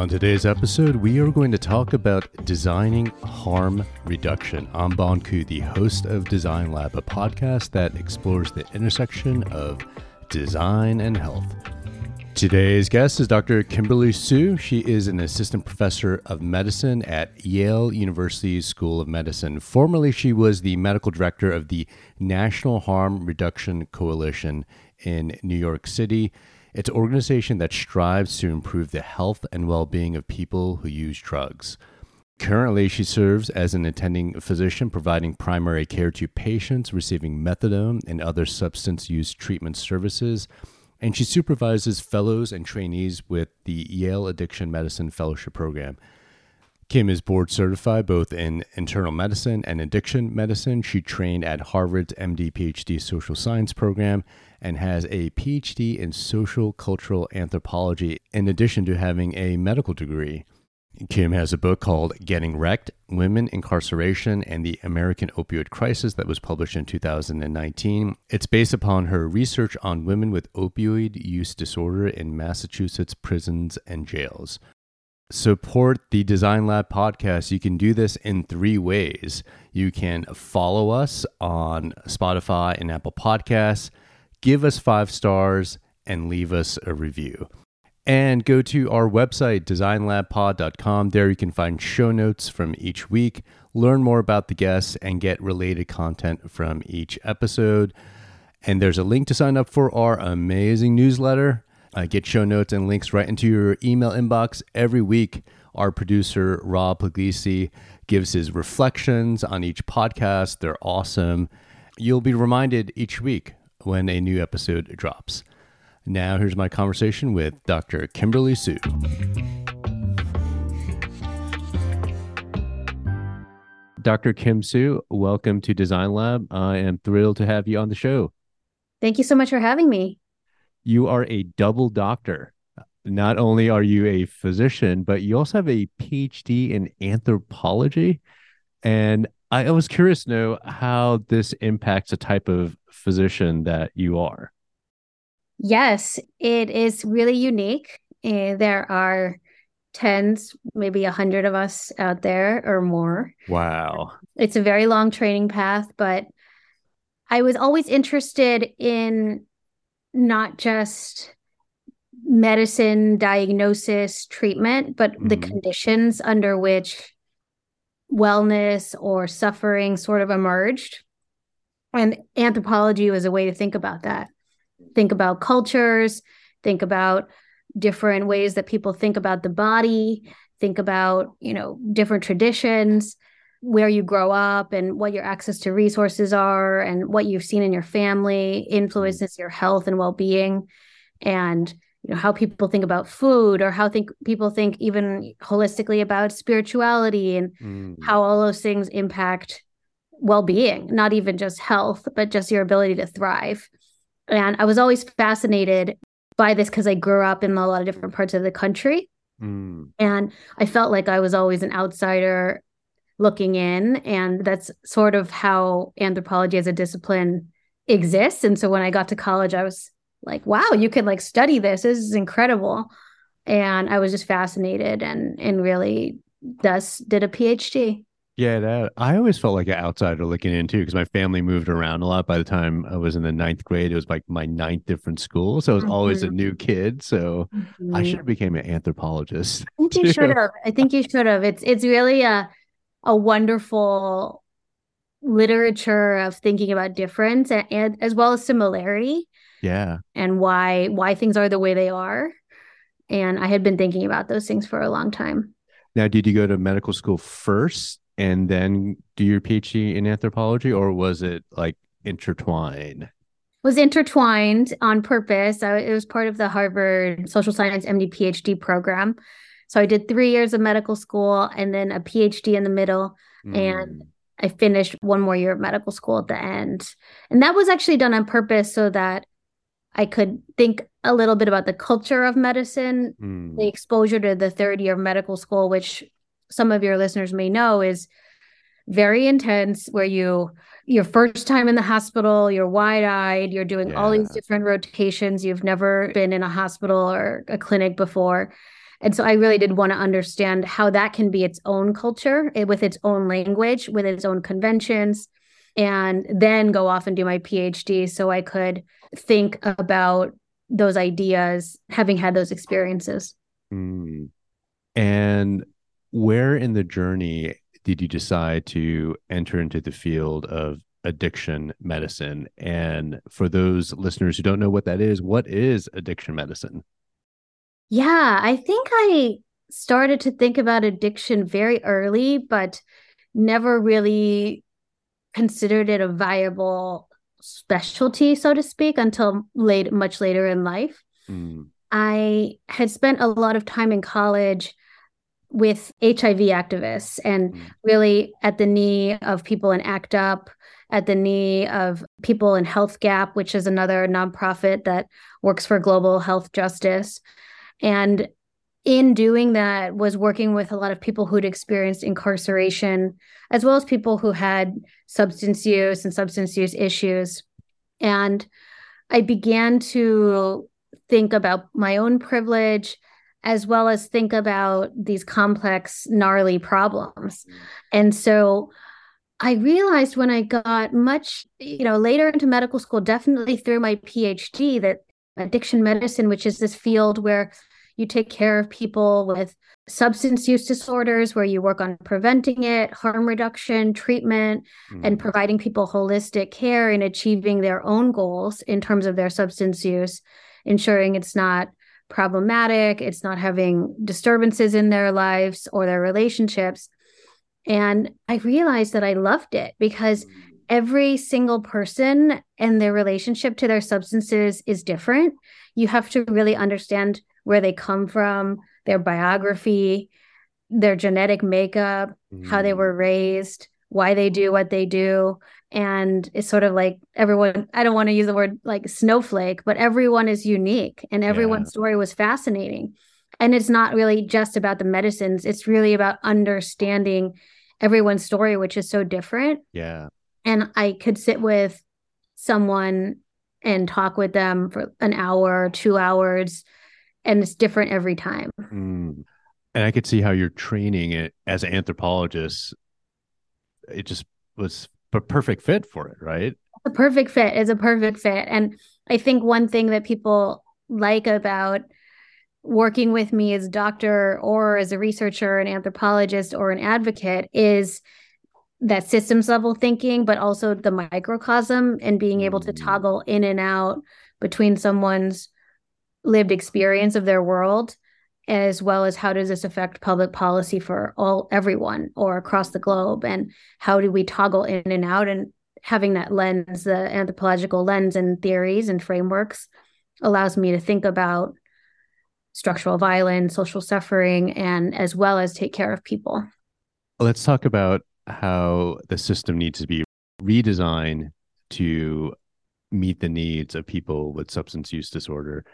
On today's episode, we are going to talk about designing harm reduction. I'm Bon Ku, the host of Design Lab, a podcast that explores the intersection of design and health. Today's guest is Dr. Kimberly Sue. She is an assistant professor of medicine at Yale University School of Medicine. Formerly, she was the medical director of the National Harm Reduction Coalition in New York City. It's an organization that strives to improve the health and well being of people who use drugs. Currently, she serves as an attending physician providing primary care to patients receiving methadone and other substance use treatment services. And she supervises fellows and trainees with the Yale Addiction Medicine Fellowship Program. Kim is board certified both in internal medicine and addiction medicine. She trained at Harvard's MD PhD social science program and has a PhD in social cultural anthropology, in addition to having a medical degree. Kim has a book called Getting Wrecked Women, Incarceration, and the American Opioid Crisis that was published in 2019. It's based upon her research on women with opioid use disorder in Massachusetts prisons and jails. Support the Design Lab podcast. You can do this in three ways. You can follow us on Spotify and Apple Podcasts give us five stars, and leave us a review. And go to our website, designlabpod.com. There you can find show notes from each week, learn more about the guests, and get related content from each episode. And there's a link to sign up for our amazing newsletter. Uh, get show notes and links right into your email inbox every week. Our producer, Rob Puglisi, gives his reflections on each podcast. They're awesome. You'll be reminded each week when a new episode drops. Now, here's my conversation with Dr. Kimberly Sue. Dr. Kim Sue, welcome to Design Lab. I am thrilled to have you on the show. Thank you so much for having me. You are a double doctor. Not only are you a physician, but you also have a PhD in anthropology. And I was curious to know how this impacts the type of physician that you are. Yes, it is really unique. Uh, there are tens, maybe a hundred of us out there or more. Wow. It's a very long training path, but I was always interested in not just medicine, diagnosis, treatment, but mm-hmm. the conditions under which wellness or suffering sort of emerged. And anthropology was a way to think about that. Think about cultures, think about different ways that people think about the body, think about, you know, different traditions, where you grow up and what your access to resources are and what you've seen in your family influences your health and well-being and you know how people think about food or how think people think even holistically about spirituality and mm. how all those things impact well-being not even just health but just your ability to thrive and i was always fascinated by this because i grew up in a lot of different parts of the country mm. and i felt like i was always an outsider looking in and that's sort of how anthropology as a discipline exists and so when i got to college i was like, wow, you could like study this. This is incredible. And I was just fascinated and and really thus did a PhD. Yeah, that I always felt like an outsider looking in too, because my family moved around a lot. By the time I was in the ninth grade, it was like my ninth different school, so I was mm-hmm. always a mm-hmm. new kid. So mm-hmm. I should have became an anthropologist. I think you should have. I think you should have. It's it's really a a wonderful literature of thinking about difference and, and as well as similarity yeah. and why why things are the way they are. And i had been thinking about those things for a long time. Now did you go to medical school first and then do your phd in anthropology or was it like intertwined? Was intertwined on purpose. I, it was part of the harvard social science md phd program so i did three years of medical school and then a phd in the middle mm. and I finished one more year of medical school at the end. And that was actually done on purpose so that I could think a little bit about the culture of medicine, mm. the exposure to the third year of medical school, which some of your listeners may know is very intense, where you your first time in the hospital, you're wide eyed, you're doing yeah. all these different rotations. You've never been in a hospital or a clinic before. And so I really did want to understand how that can be its own culture eh, with its own language, with its own conventions, and then go off and do my PhD so I could think about those ideas having had those experiences. Mm. And where in the journey did you decide to enter into the field of addiction medicine? And for those listeners who don't know what that is, what is addiction medicine? Yeah, I think I started to think about addiction very early, but never really considered it a viable specialty, so to speak, until late, much later in life. Mm. I had spent a lot of time in college with HIV activists and mm. really at the knee of people in ACT UP, at the knee of people in Health Gap, which is another nonprofit that works for global health justice. And in doing that was working with a lot of people who'd experienced incarceration as well as people who had substance use and substance use issues. And i began to think about my own privilege as well as think about these complex gnarly problems. And so i realized when i got much you know later into medical school definitely through my phd that addiction medicine which is this field where you take care of people with substance use disorders, where you work on preventing it, harm reduction, treatment, mm. and providing people holistic care in achieving their own goals in terms of their substance use, ensuring it's not problematic, it's not having disturbances in their lives or their relationships. And I realized that I loved it because mm. every single person and their relationship to their substances is different. You have to really understand where they come from, their biography, their genetic makeup, mm. how they were mm. raised, why they do what they do. And it's sort of like everyone, I don't want to use the word like snowflake, but everyone is unique and everyone's yeah. story was fascinating. And it's not really just about the medicines, it's really about understanding everyone's story, which is so different. Yeah. And I could sit with someone and talk with them for an hour, two hours, and it's different every time. Mm. And I could see how you're training it as an anthropologist. It just was a perfect fit for it, right? A perfect fit is a perfect fit. And I think one thing that people like about working with me as a doctor or as a researcher, an anthropologist, or an advocate is that systems level thinking, but also the microcosm and being able to mm. toggle in and out between someone's lived experience of their world as well as how does this affect public policy for all everyone or across the globe? And how do we toggle in and out? And having that lens the anthropological lens and theories and frameworks allows me to think about structural violence social suffering and as well as take care of people. Let's talk about how the system needs to be redesigned to meet the needs of people with substance use disorder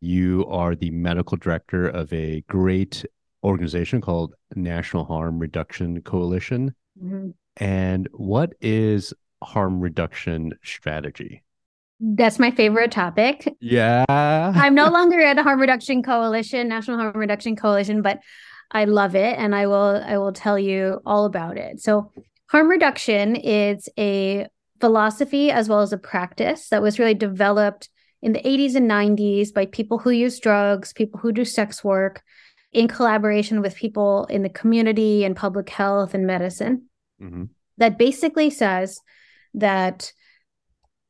you are the medical director of a great organization called National Harm Reduction Coalition. Mm-hmm. And what is harm reduction strategy? That's my favorite topic. Yeah. I'm no longer at a harm reduction coalition, National Harm Reduction Coalition, but I love it and I will I will tell you all about it. So harm reduction is a philosophy as well as a practice that was really developed in the 80s and 90s by people who use drugs, people who do sex work, in collaboration with people in the community and public health and medicine, mm-hmm. that basically says that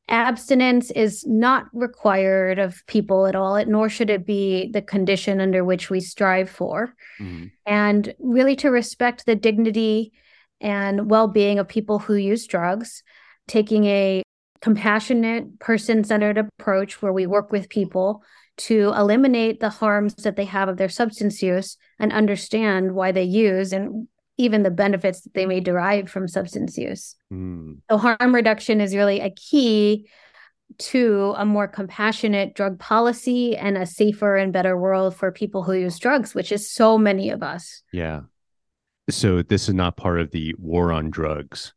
abstinence is not required of people at all, nor should it be the condition under which we strive for. Mm-hmm. And really to respect the dignity and well being of people who use drugs, taking a compassionate, person centered approach where we work with people to eliminate the harms that they have of their substance use and understand why they use and even the benefits that they may derive from substance use. Mm. So, harm reduction is really a key to a more compassionate drug policy and a safer and better world for people who use drugs, which is so many of us. Yeah. So, this is not part of the war on drugs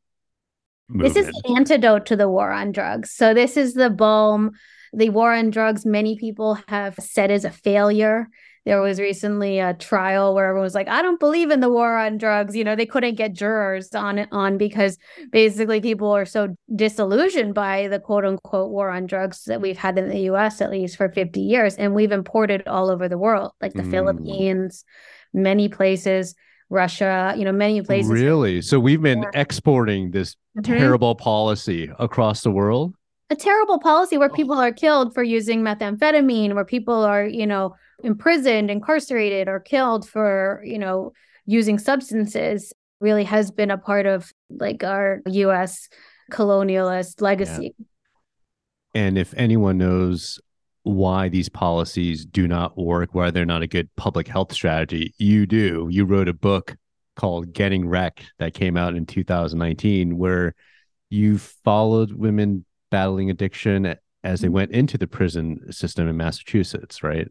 Movement. This is the antidote to the war on drugs. So this is the balm. The war on drugs, many people have said is a failure. there was recently a trial where everyone was like, I don't believe in the war on drugs. You know, they couldn't get jurors on it on because basically people are so disillusioned by the quote unquote war on drugs that we've had in the US at least for 50 years. And we've imported all over the world, like the mm. Philippines, many places. Russia, you know, many places. Really? So we've been exporting this mm-hmm. terrible policy across the world? A terrible policy where oh. people are killed for using methamphetamine, where people are, you know, imprisoned, incarcerated, or killed for, you know, using substances really has been a part of like our US colonialist legacy. Yeah. And if anyone knows why these policies do not work, why they're not a good public health strategy, you do. You wrote a book called Getting Wrecked that came out in 2019, where you followed women battling addiction as they mm-hmm. went into the prison system in Massachusetts, right?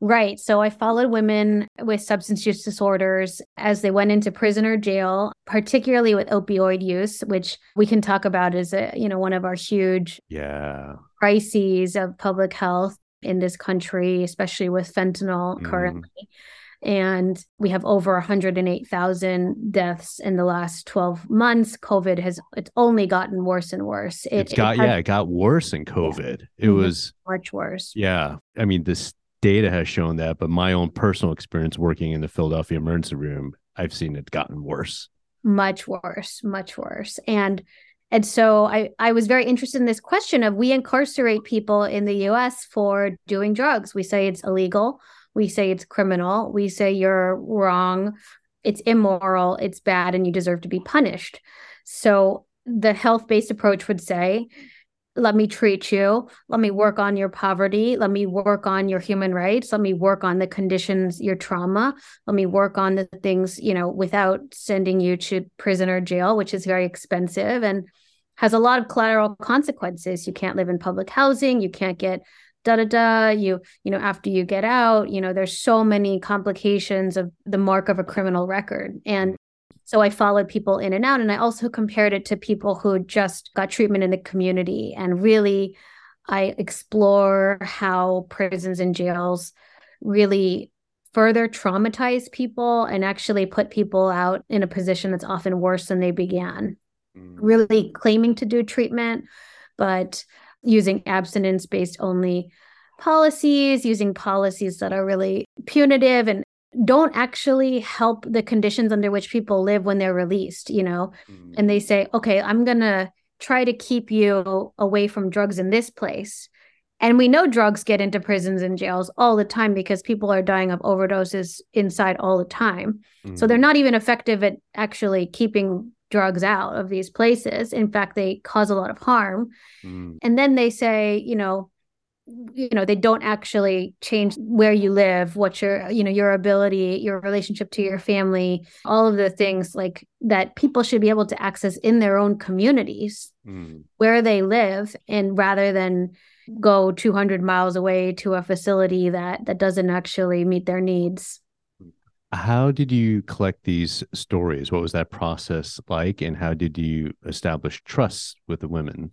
Right. So I followed women with substance use disorders as they went into prison or jail, particularly with opioid use, which we can talk about as a, you know, one of our huge yeah crises of public health in this country, especially with fentanyl mm. currently. And we have over 108,000 deaths in the last 12 months. COVID has it's only gotten worse and worse. It, has got it has, yeah, it got worse in COVID. Yeah, it was much worse. Yeah. I mean, this data has shown that, but my own personal experience working in the Philadelphia emergency room, I've seen it gotten worse. Much worse, much worse. And and so I, I was very interested in this question of we incarcerate people in the US for doing drugs. We say it's illegal. We say it's criminal. We say you're wrong. It's immoral. It's bad and you deserve to be punished. So the health based approach would say let me treat you. Let me work on your poverty. Let me work on your human rights. Let me work on the conditions your trauma. Let me work on the things you know without sending you to prison or jail which is very expensive and has a lot of collateral consequences. You can't live in public housing. You can't get da da da you you know after you get out you know there's so many complications of the mark of a criminal record. And so I followed people in and out. And I also compared it to people who just got treatment in the community. And really, I explore how prisons and jails really further traumatize people and actually put people out in a position that's often worse than they began. Mm. Really claiming to do treatment, but using abstinence based only policies, using policies that are really punitive and don't actually help the conditions under which people live when they're released, you know, mm. and they say, okay, I'm going to try to keep you away from drugs in this place. And we know drugs get into prisons and jails all the time because people are dying of overdoses inside all the time. Mm. So they're mm. not even effective at actually keeping drugs out of these places. In fact, they cause a lot of harm. Mm. And then they say, you know, you know they don't actually change where you live what your you know your ability your relationship to your family all of the things like that people should be able to access in their own communities mm. where they live and rather than go 200 miles away to a facility that that doesn't actually meet their needs. How did you collect these stories? What was that process like and how did you establish trust with the women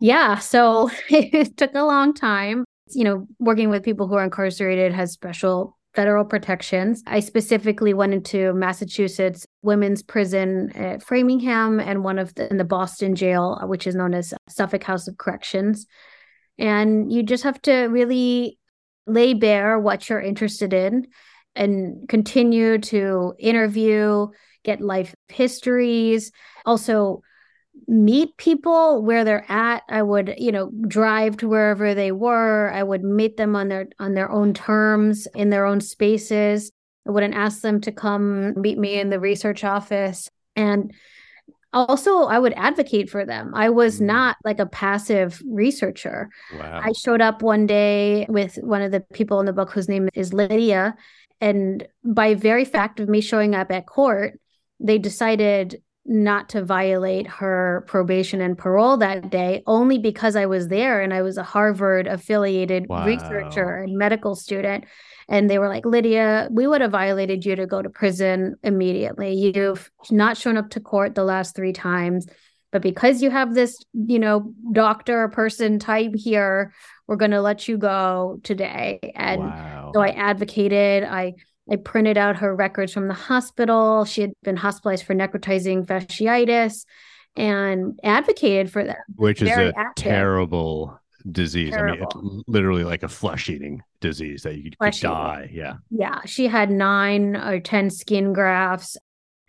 yeah, so it took a long time. You know, working with people who are incarcerated has special federal protections. I specifically went into Massachusetts women's prison at Framingham and one of the in the Boston jail, uh, which is known as Suffolk House of Corrections. And you just have to really lay bare what you're interested in and continue to interview, get life histories, also meet people where they're at. I would you know drive to wherever they were. I would meet them on their on their own terms in their own spaces. I wouldn't ask them to come meet me in the research office. And also i would advocate for them. I was mm. not like a passive researcher. Wow. i showed up one day with one of the people in the book whose name is lydia. And by very fact of me showing up at court they decided not to violate her probation and parole that day only because I was there and I was a Harvard affiliated wow. researcher and medical student. And they were like, Lydia, we would have violated you to go to prison immediately. You've not shown up to court the last three times. But because you have this, you know, doctor person type here, we're going to let you go today. And wow. So I advocated. I I printed out her records from the hospital. She had been hospitalized for necrotizing fasciitis and advocated for that. Which is a active. terrible disease. I mean, it's literally like a flesh eating disease that you could, die. Yeah. Yeah, she had nine or 10 skin grafts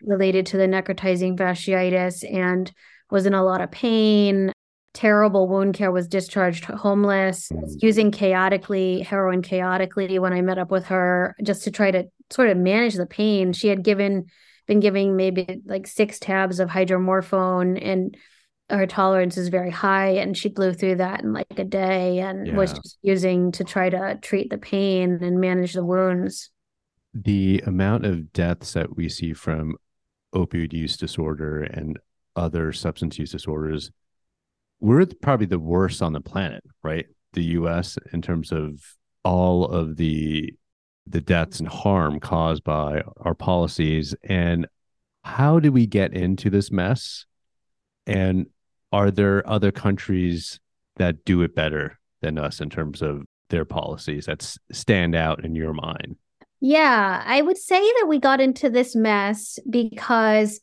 related to the necrotizing fasciitis and was in a lot of pain. Terrible wound care, was discharged homeless, Mm. using chaotically, heroin chaotically when I met up with her just to try to sort of manage the pain. She had given, been giving maybe like six tabs of hydromorphone and her tolerance is very high and she blew through that in like a day and was just using to try to treat the pain and manage the wounds. The amount of deaths that we see from opioid use disorder and other substance use disorders, we're probably the worst on the planet, right? The US in terms of all of the the deaths and harm caused by our policies and how did we get into this mess? And are there other countries that do it better than us in terms of their policies that stand out in your mind? Yeah, I would say that we got into this mess because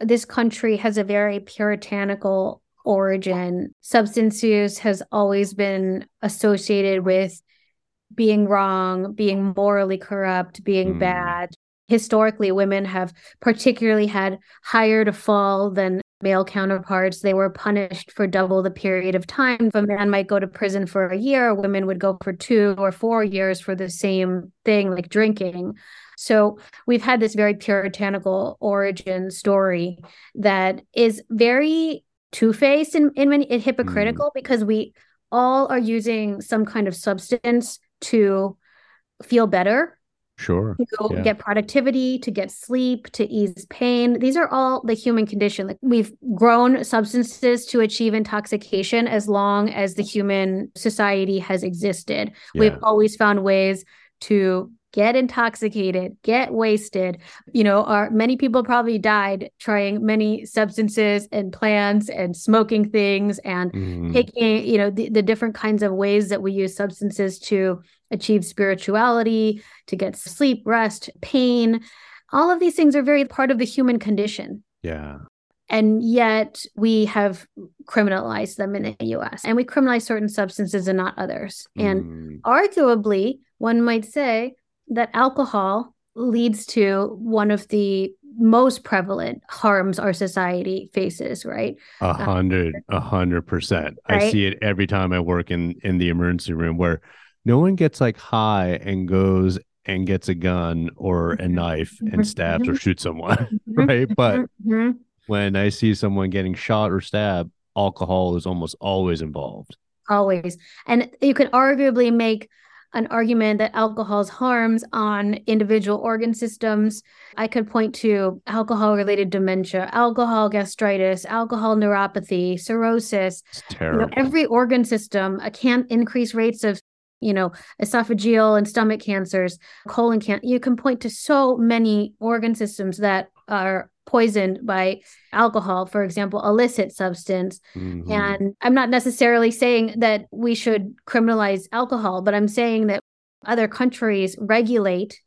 this country has a very puritanical origin. Substance use has always been associated with being wrong, being morally corrupt, being Mm. bad. Historically, women have particularly had higher to fall than male counterparts. They were punished for double the period of time. If a man might go to prison for a year, women would go for two or four years for the same thing, like drinking. So we've had this very puritanical origin story that is very two-faced and in many and hmm. hypocritical because we all are using some kind of substance to feel better Sure. to Yeah. get productivity, to get sleep, to ease pain. These are all the human condition. Like we've grown substances to achieve intoxication as long as the human society has existed. We've always found ways to get intoxicated, get wasted. You know, many people probably died trying many substances and plants and smoking things and Mhm. taking you know the, the different kinds of ways that we use substances to achieve spirituality to get sleep rest pain all of these things are very part of the human condition Yeah. and yet we have criminalized them in the US and we criminalize certain substances and not others and Mm. arguably one might say that alcohol leads to one of the most prevalent harms our society faces right A hundred, a hundred percent. I see it every time I work in in the emergency room where no one gets like high and goes and gets a gun or a Mhm. knife and stabs or Mhm. shoots someone, right? But when I see someone getting shot or stabbed, alcohol is almost always involved. always and you could arguably make an argument that alcohol's harms on individual organ systems. I could point to alcohol related dementia alcohol gastritis alcohol neuropathy cirrhosis. It's you know every organ system can increase rates of you know esophageal and stomach cancers colon cancer you can point to so many organ systems that are poisoned by alcohol for example illicit substance Mhm. and I'm not necessarily saying that we should criminalize alcohol, but I'm saying that other countries regulate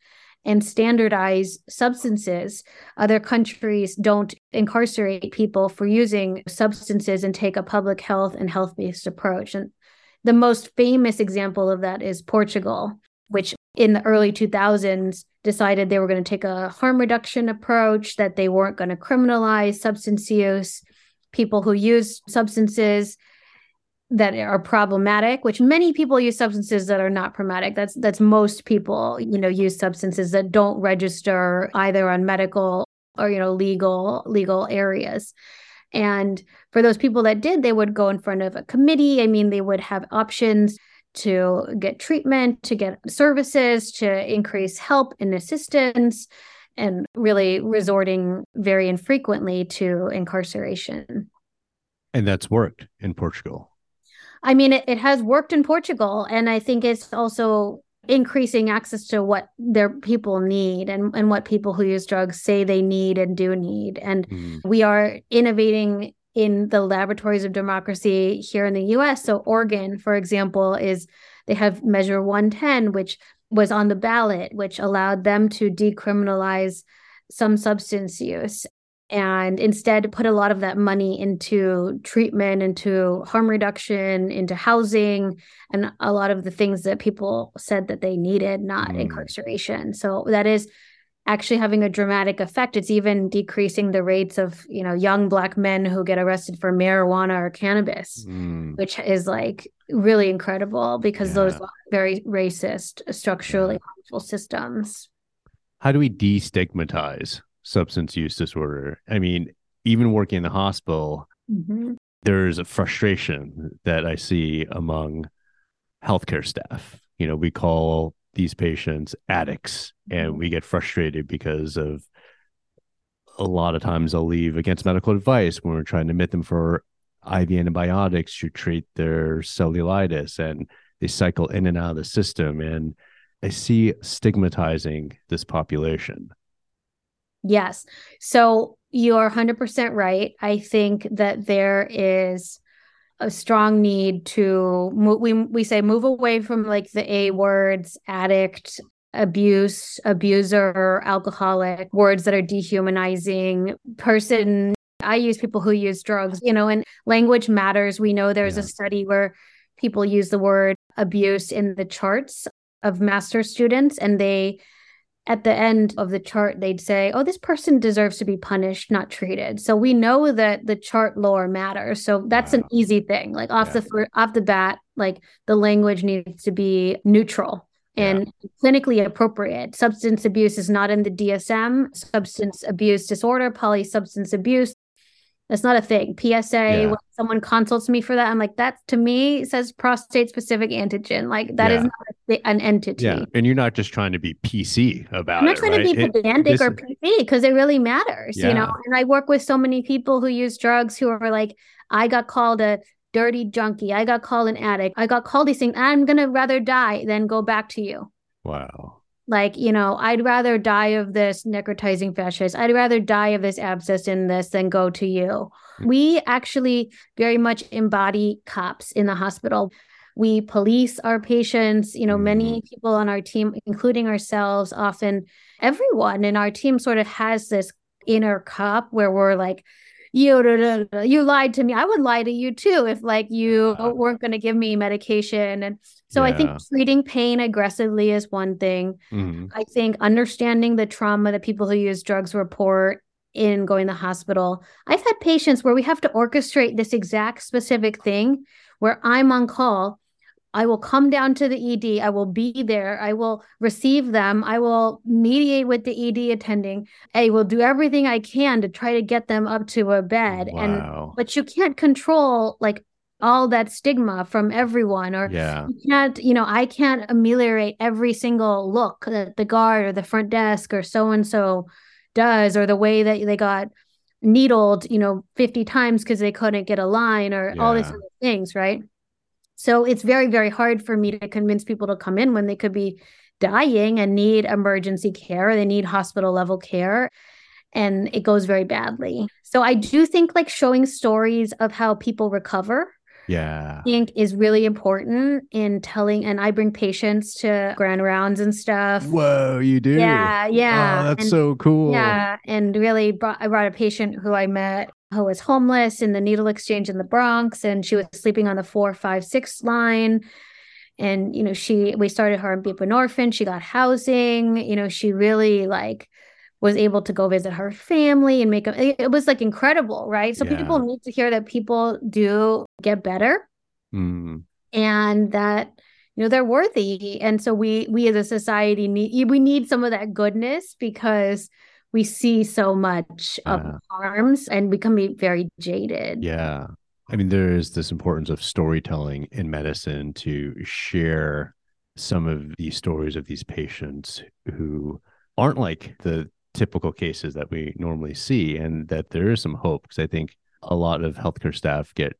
and standardize substances. Other countries don't incarcerate people for using substances and take a public health and health based approach. And the most famous example of that is Portugal, which in the early 2000s decided they were going to take a harm reduction approach, that they weren't going to criminalize substance use. People who use substances that are problematic which many people use substances that are not problematic. That's that's most people you know use substances that don't register either on medical or you know legal legal areas. And for those people that did they would go in front of a committee. I mean they would have options to get treatment to get services to increase help and assistance and really resorting very infrequently to incarceration and that's worked in Portugal. I mean, it, it has worked in Portugal, and I think it's also increasing access to what their people need and, and what people who use drugs say they need and do need. And Mm. we are innovating in the laboratories of democracy here in the US. So, Oregon, for example, is they have Measure 110, which was on the ballot, which allowed them to decriminalize some substance use and instead put a lot of that money into treatment, into harm reduction, into housing, and a lot of the things that people said that they needed, not mm. incarceration. So that is actually having a dramatic effect. It's even decreasing the rates of, you know, young black men who get arrested for marijuana or cannabis, mm. which is like really incredible because yeah. those are very racist, structurally harmful systems. How do we destigmatize substance use disorder? I mean, even working in the hospital, mm-hmm. there's a frustration that I see among healthcare staff. You know, we call these patients addicts and mm-hmm. we get frustrated because of a lot of times they'll leave against medical advice when we're trying to admit them for IV antibiotics to treat their cellulitis and they cycle in and out of the system and I see stigmatizing this population. Yes. So you're 100% right. I think that there is a strong need to move, we we say move away from like the a words addict abuse abuser alcoholic words that are dehumanizing person i use people who use drugs you know and language matters we know there's yeah. a study where people use the word abuse in the charts of master students and they at the end of the chart they'd say oh this person deserves to be punished not treated so we know that the chart lore matters so that's wow. an easy thing like off yeah. the off the bat like the language needs to be neutral and yeah. clinically appropriate substance abuse is not in the dsm substance abuse disorder polysubstance abuse that's not a thing. PSA, yeah. when someone consults me for that, I'm like, that to me says prostate specific antigen. Like that yeah. is not an entity. Yeah. And you're not just trying to be PC about it. I'm not it, trying right? to be pedantic or PC because it really matters, yeah. you know? And I work with so many people who use drugs who are like, I got called a dirty junkie. I got called an addict. I got called these things. I'm going to rather die than go back to you. Wow like you know i'd rather die of this necrotizing fasciitis. I'd rather die of this abscess in this than go to you. Mm-hmm. we actually very much embody cops in the hospital. We police our patients. You know many people on our team including ourselves often everyone in our team sort of has this inner cop where we're like you you lied to me. I would lie to you too if like you weren't going to give me medication. And so yeah. i think treating pain aggressively is one thing mm-hmm. i think understanding the trauma that people who use drugs report in going to the hospital i've had patients where we have to orchestrate this exact specific thing where i'm on call I will come down to the ED. I will be there. I will receive them. I will mediate with the ED attending. I will do everything I can to try to get them up to a bed. Wow. And but you can't control like all that stigma from everyone or yeah. you can't you know i can't ameliorate every single look that the guard or the front desk or so and so does or the way that they got needled you know 50 times because they couldn't get a line or yeah. all these other things right so it's very, very hard for me to convince people to come in when they could be dying and need emergency care. Or they need hospital level care. And it goes very badly. So I do think like showing stories of how people recover yeah i think is really important in telling and i bring patients to grand rounds and stuff whoa you do yeah yeah oh, that's and, so cool yeah and really brought, i brought a patient who i met who was homeless in the needle exchange in the Bronx, and she was sleeping on the four, five, six line. And you know, she we started her in buprenorphine. She got housing. You know, she really like was able to go visit her family and make a, it was like incredible, right? So yeah. people need to hear that people do get better, mm. and that you know they're worthy. And so we we as a society need we need some of that goodness because we see so much of uh, harms and become very jaded. Yeah. I mean, there is this importance of storytelling in medicine to share some of these stories of these patients who aren't like the typical cases that we normally see, and that there is some hope. Because I think a lot of healthcare staff get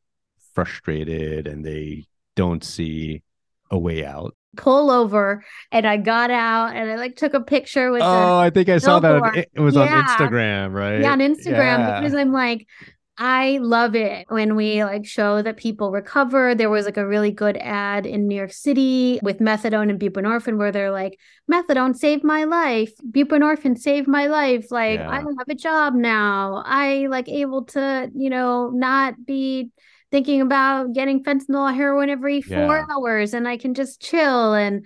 frustrated and they don't see a way out pull over and I got out and I like took a picture with Oh, I think I saw that. It was yeah. on Instagram, right? Yeah, on Instagram yeah. because I'm like, I love it when we like show that people recover. There was like a really good ad in New York City with methadone and buprenorphine where they're like, methadone saved my life, buprenorphine saved my life. Like yeah. I don't have a job now. I like able to, you know, not be thinking about getting fentanyl heroin every four yeah. hours and I can just chill and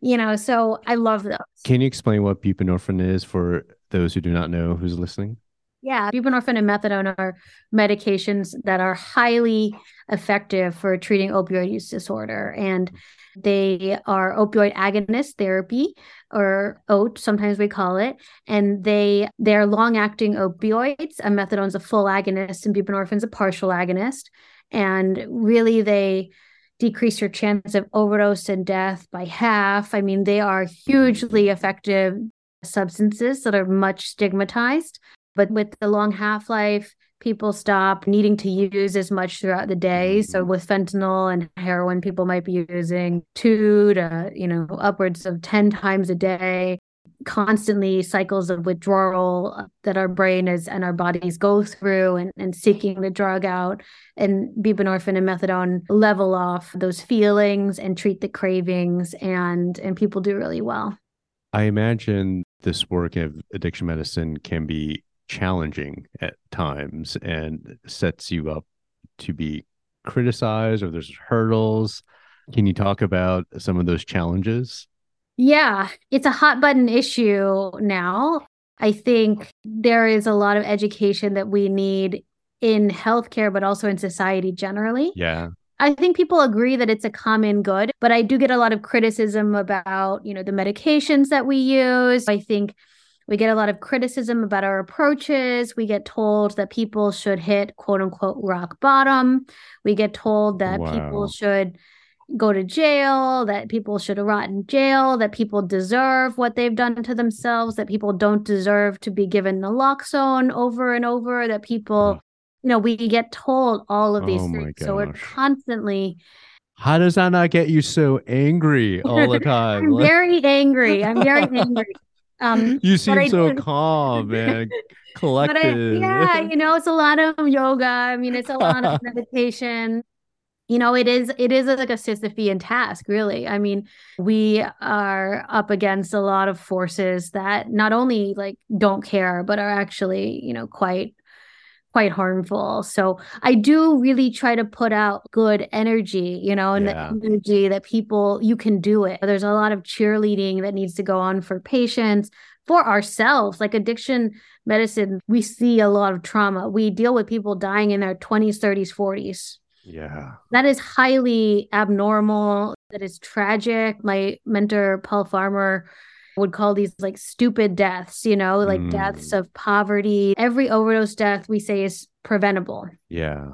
you know, so I love those. Can you explain what buprenorphine is for those who do not know who's listening? Yeah, buprenorphine and methadone are medications that are highly effective for treating opioid use disorder. And they are opioid agonist therapy or OAT, sometimes we call it. And they they are long-acting opioids. A methadone's a full agonist and buprenorphine's a partial agonist. And really they decrease your chance of overdose and death by half. I mean, they are hugely effective substances that are much stigmatized. But with the long half life, people stop needing to use as much throughout the day. So mm-hmm. with fentanyl and heroin, people might be using two to, you know, upwards of 10 times a day, constantly cycles of withdrawal that our brain is and our bodies go through and, and seeking the drug out. And buprenorphine and methadone level off those feelings and treat the cravings and and people do really well. I imagine this work of addiction medicine can be challenging at times and sets you up to be criticized or there's hurdles. Can you talk about some of those challenges? Yeah, it's a hot button issue now. I think there is a lot of education that we need in healthcare, but also in society generally. Yeah. I think people agree that it's a common good, but I do get a lot of criticism about, you know, the medications that we use. I think we get a lot of criticism about our approaches. We get told that people should hit quote unquote rock bottom. We get told that wow. people should go to jail, that people should rot in jail, that people deserve what they've done to themselves, that people don't deserve to be given naloxone over and over, that people, you know, we get told all of these oh things. So we're constantly how does that not get you so angry all the time? I'm very angry. I'm very angry. Um, you seem so calm and collected. I, yeah, you know, it's a lot of yoga. I mean, it's a lot of meditation. You know, it is it is like a Sisyphean task, really. I mean, we are up against a lot of forces that not only like don't care, but are actually, you know, quite quite harmful. So I do really try to put out good energy, you know, and yeah. the energy that people you can do it. There's a lot of cheerleading that needs to go on for patients, for ourselves. Like addiction medicine, we see a lot of trauma. We deal with people dying in their 20s, 30s, 40s. Yeah. That is highly abnormal. That is tragic. My mentor, Paul Farmer, would call these like stupid deaths, you know, like mm. deaths of poverty. Every overdose death we say is preventable. Yeah.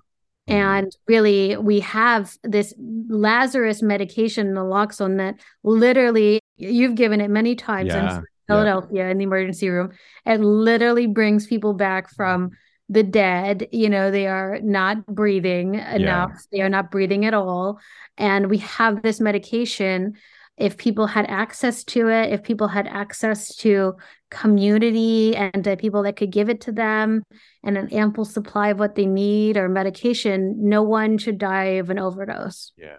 Mm. And really, we have this Lazarus medication, naloxone, that literally you've given it many times yeah. in Philadelphia yeah. in the emergency room. It literally brings people back from the dead. You know, they are not breathing enough, yeah. they are not breathing at all. And we have this medication if people had access to it, if people had access to community and to people that could give it to them and an ample supply of what they need or medication, no one should die of an overdose. Yeah.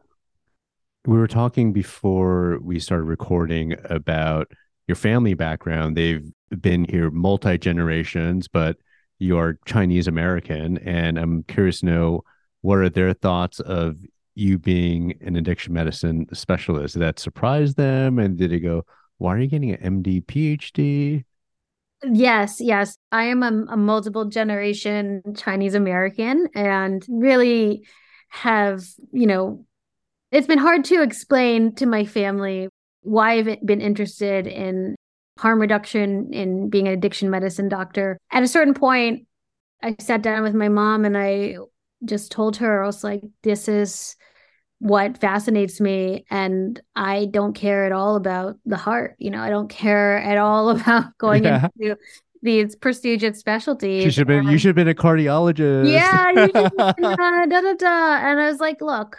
We were talking before we started recording about your family background. They've been here multi generations, but you are Chinese American. And I'm curious to know what are their thoughts of you being an addiction medicine specialist that surprised them? And did it go why are you getting an md phd yes yes. I am a, a multiple generation chinese american and really have you know it's been hard to explain to my family why i've been interested in harm reduction in being an addiction medicine doctor. At a certain point i sat down with my mom and i just told her I was like, this is what fascinates me and i don't care at all about the heart you know i don't care at all about going yeah. into these prestigious specialties you should have been you should have been a cardiologist yeah been, uh, da, da, da. and i was like look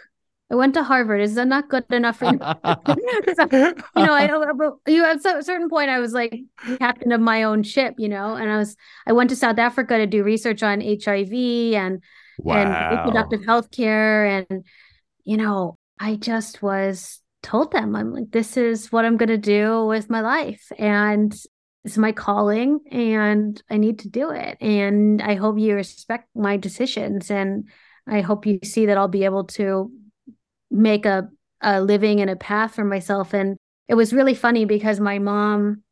I went to Harvard. Is that not good enough for you? so, you know, I you at a certain point I was like captain of my own ship, you know, and I was I went to South Africa to do research on HIV and wow. and reproductive health care and you know, I just was told them I'm like this is what I'm going to do with my life and it's my calling and I need to do it and I hope you respect my decisions and I hope you see that I'll be able to make a, a living and a path for myself. And it was really funny because my mom,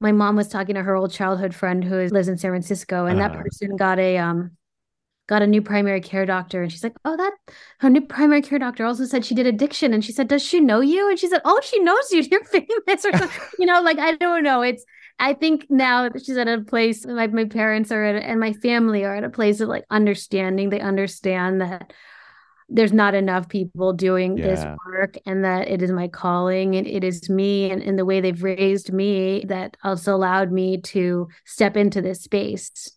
my mom was talking to her old childhood friend who lives in San Francisco, and uh-huh. that person got a um got a new primary care doctor and she's like oh that her new primary care doctor also said she did addiction. And she said does she know you? And she said oh she knows you. You're famous or something. You know like i don't know. It's i think now she's at a place like my parents are at and my family are at a place of like understanding. They understand that there's not enough people doing yeah. this work and that it is my calling and it is me and, and the way they've raised me that also allowed me to step into this space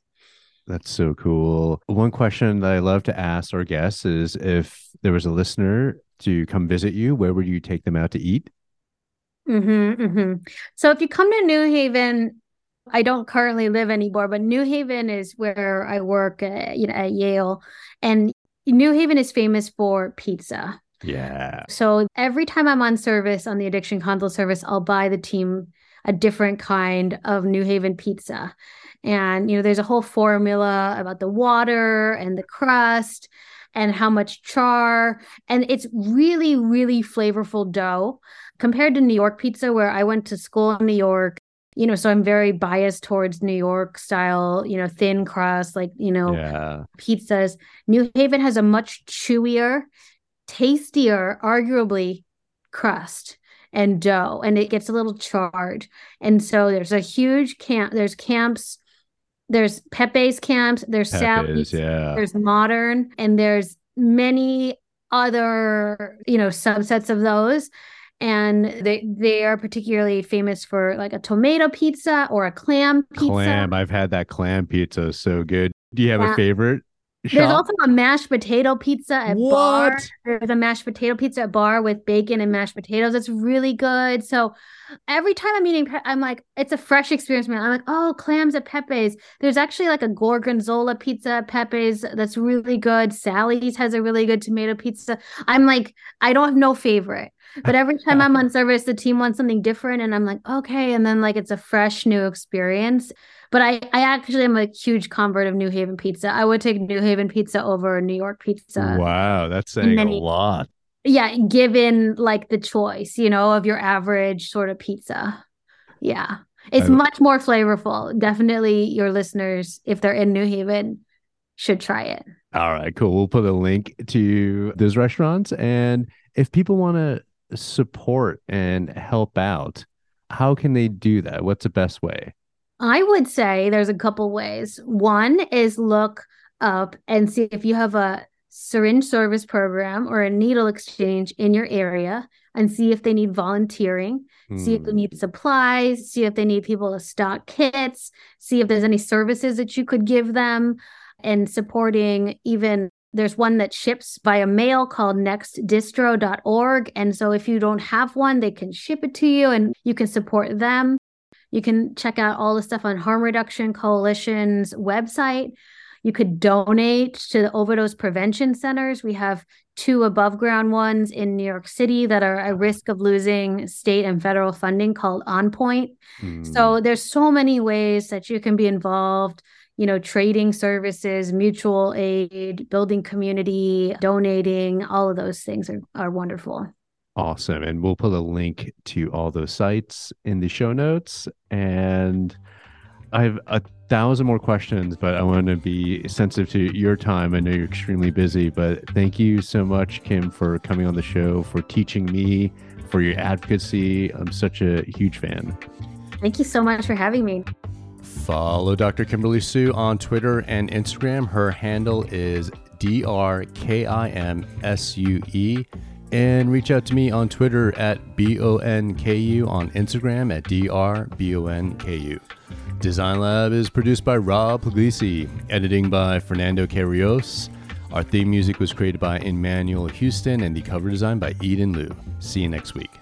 that's so cool one question that i love to ask our guests is if there was a listener to come visit you where would you take them out to eat mm-hmm, mm-hmm. so if you come to new haven I don't currently live anymore, but New Haven is where I work, at, you know, at Yale, and New Haven is famous for pizza. Yeah. So every time I'm on service on the addiction consult service, I'll buy the team a different kind of New Haven pizza. And, you know, there's a whole formula about the water and the crust and how much char. And it's really, really flavorful dough compared to New York pizza, where I went to school in New York you know, so I'm very biased towards New York style, you know, thin crust, like, you know, yeah. pizzas. New Haven has a much chewier, tastier, arguably crust and dough, and it gets a little charred. And so there's a huge camp, there's camps, there's Pepe's camps, there's Sally's, yeah. there's modern, and there's many other, you know, subsets of those and they they are particularly famous for like a tomato pizza or a clam pizza. Clam, I've had that clam pizza, so good. Do you have yeah. a favorite? Shop? There's also a mashed potato pizza at what? bar. There's a mashed potato pizza at bar with bacon and mashed potatoes. It's really good. So every time I'm eating, I'm like, it's a fresh experience, man. I'm like, oh, clams at Pepe's. There's actually like a gorgonzola pizza at Pepe's that's really good. Sally's has a really good tomato pizza. I'm like, I don't have no favorite. But every time I'm on service, the team wants something different, and I'm like, okay. And then like it's a fresh new experience. But I, I actually am a huge convert of New Haven pizza. I would take New Haven pizza over New York pizza. Wow, that's saying many, a lot. Yeah, given like the choice, you know, of your average sort of pizza. Yeah. It's I, much more flavorful. Definitely your listeners, if they're in New Haven, should try it. All right, cool. We'll put a link to those restaurants. And if people want to support and help out, how can they do that? What's the best way? I would say there's a couple ways. One is look up and see if you have a syringe service program or a needle exchange in your area and see if they need volunteering, mm. see if they hmm. need supplies, see if they need people to stock kits, see if there's any services that you could give them, and supporting even there's one that ships via mail called nextdistro.org. And so if you don't have one, they can ship it to you and you can support them. You can check out all the stuff on Harm Reduction Coalition's website. You could donate to the overdose prevention centers. We have two above ground ones in New York City that are at risk of losing state and federal funding called On Point. Mm. So there's so many ways that you can be involved you know, trading services, mutual aid, building community, donating, all of those things are, are wonderful. Awesome. And we'll put a link to all those sites in the show notes. And I have a thousand more questions, but I want to be sensitive to your time. I know you're extremely busy, but thank you so much, Kim, for coming on the show, for teaching me, for your advocacy. I'm such a huge fan. Thank you so much for having me. Follow Dr. Kimberly Sue on Twitter and Instagram. Her handle is D R K I M S U E. And reach out to me on Twitter at B O N K U, on Instagram at D R B O N K U. Design Lab is produced by Rob Puglisi, editing by Fernando Carrios. Our theme music was created by Emmanuel Houston and the cover design by Eden Liu. See you next week.